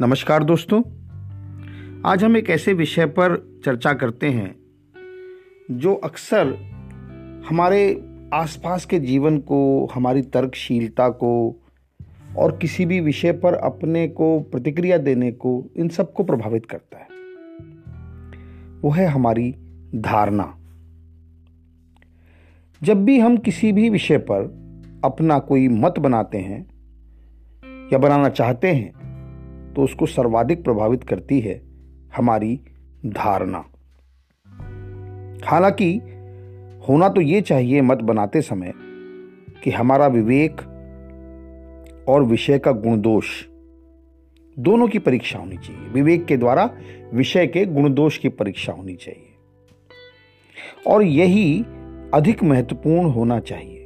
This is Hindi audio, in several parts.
नमस्कार दोस्तों। आज हम एक ऐसे विषय पर चर्चा करते हैं, जो अक्सर हमारे आसपास के जीवन को, हमारी तर्कशीलता को और किसी भी विषय पर अपने को प्रतिक्रिया देने को, इन सबको प्रभावित करता है। वो है हमारी धारणा। जब भी हम किसी भी विषय पर अपना कोई मत बनाते हैं या बनाना चाहते हैं तो उसको सर्वाधिक प्रभावित करती है हमारी धारणा। हालाँकि, होना तो ये चाहिए मत बनाते समय कि हमारा विवेक और विषय का गुण दोष दोनों की परीक्षा होनी चाहिए। विवेक के द्वारा विषय के गुण दोष की परीक्षा होनी चाहिए। और यही अधिक महत्वपूर्ण होना चाहिए।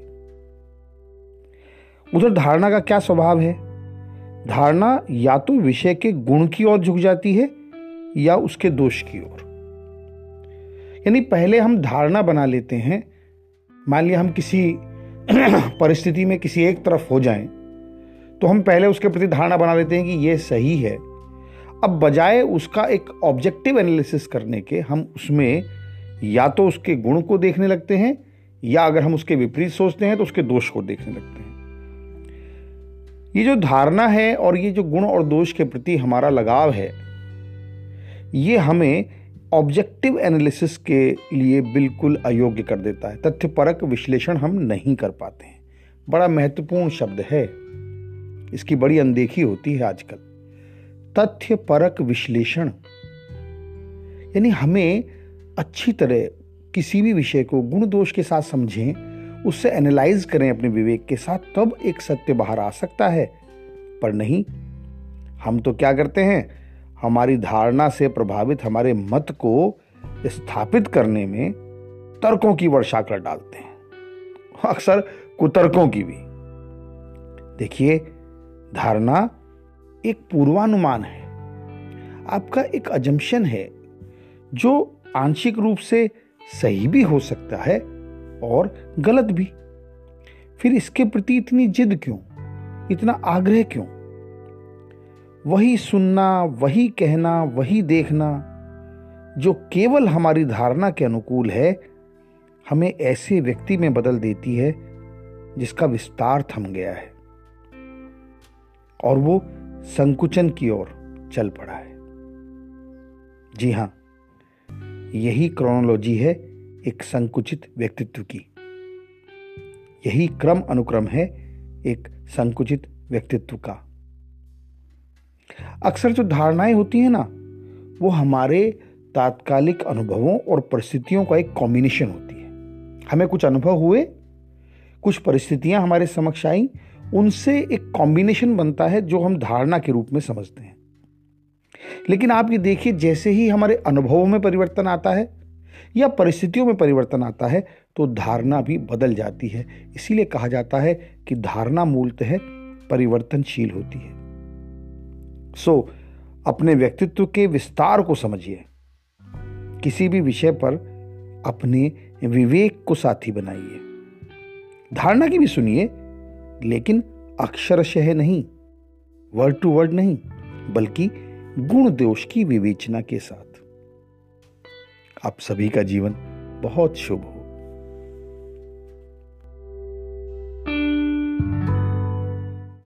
उधर धारणा का क्या स्वभाव है? धारणा या तो विषय के गुण की ओर झुक जाती है या उसके दोष की ओर। यानी पहले हम धारणा बना लेते हैं, मान लिया हम किसी परिस्थिति में किसी एक तरफ़ हो जाएँ तो हम पहले उसके प्रति धारणा बना लेते हैं कि यह सही है। अब बजाय उसका एक ऑब्जेक्टिव एनालिसिस करने के, हम उसमें या तो उसके गुण को देखने लगते हैं, या अगर हम उसके विपरीत सोचते हैं तो उसके दोष को देखने लगते हैं। ये जो धारणा है और ये जो गुण और दोष के प्रति हमारा लगाव है, ये हमें ऑब्जेक्टिव एनालिसिस के लिए बिल्कुल अयोग्य कर देता है। तथ्यपरक विश्लेषण हम नहीं कर पाते हैं। बड़ा महत्वपूर्ण शब्द है। इसकी बड़ी अनदेखी होती है आजकल। तथ्य परक विश्लेषण। यानी हमें अच्छी तरह किसी भी विषय को गुण दोष के साथ समझें उससे एनालाइज करें अपने विवेक के साथ, तब एक सत्य बाहर आ सकता है। पर नहीं, हम तो क्या करते हैं? हमारी धारणा से प्रभावित हमारे मत को स्थापित करने में तर्कों की वर्षा कर डालते हैं। अक्सर कुतर्कों की भी। देखिए, धारणा एक पूर्वानुमान है। आपका एक अजम्पशन है, जो आंशिक रूप से सही भी हो सकता है और गलत भी। फिर इसके प्रति इतनी जिद क्यों? इतना आग्रह क्यों? वही सुनना, वही कहना, वही देखना, जो केवल हमारी धारणा के अनुकूल है, हमें ऐसे व्यक्ति में बदल देती है, जिसका विस्तार थम गया है। और वो संकुचन की ओर चल पड़ा है। जी हाँ, यही क्रोनोलॉजी है एक संकुचित व्यक्तित्व की। यही क्रम अनुक्रम है एक संकुचित व्यक्तित्व का। अक्सर जो धारणाएँ होती हैं ना, वो हमारे तात्कालिक अनुभवों और परिस्थितियों का एक कॉम्बिनेशन होती है। हमें कुछ अनुभव हुए, कुछ परिस्थितियाँ हमारे समक्ष आई, उनसे एक कॉम्बिनेशन बनता है जो हम धारणा के रूप में समझते हैं। लेकिन आप ये देखिए, जैसे ही हमारे अनुभवों में परिवर्तन आता है या परिस्थितियों में परिवर्तन आता है तो धारणा भी बदल जाती है। इसीलिए कहा जाता है कि धारणा मूलतः परिवर्तनशील होती है। सो अपने व्यक्तित्व के विस्तार को समझिए। किसी भी विषय पर अपने विवेक को साथी बनाइए। धारणा की भी सुनिए, लेकिन अक्षरशः नहीं वर्ड टू वर्ड नहीं, बल्कि गुण दोष की विवेचना के साथ। आप सभी का जीवन बहुत शुभ हो।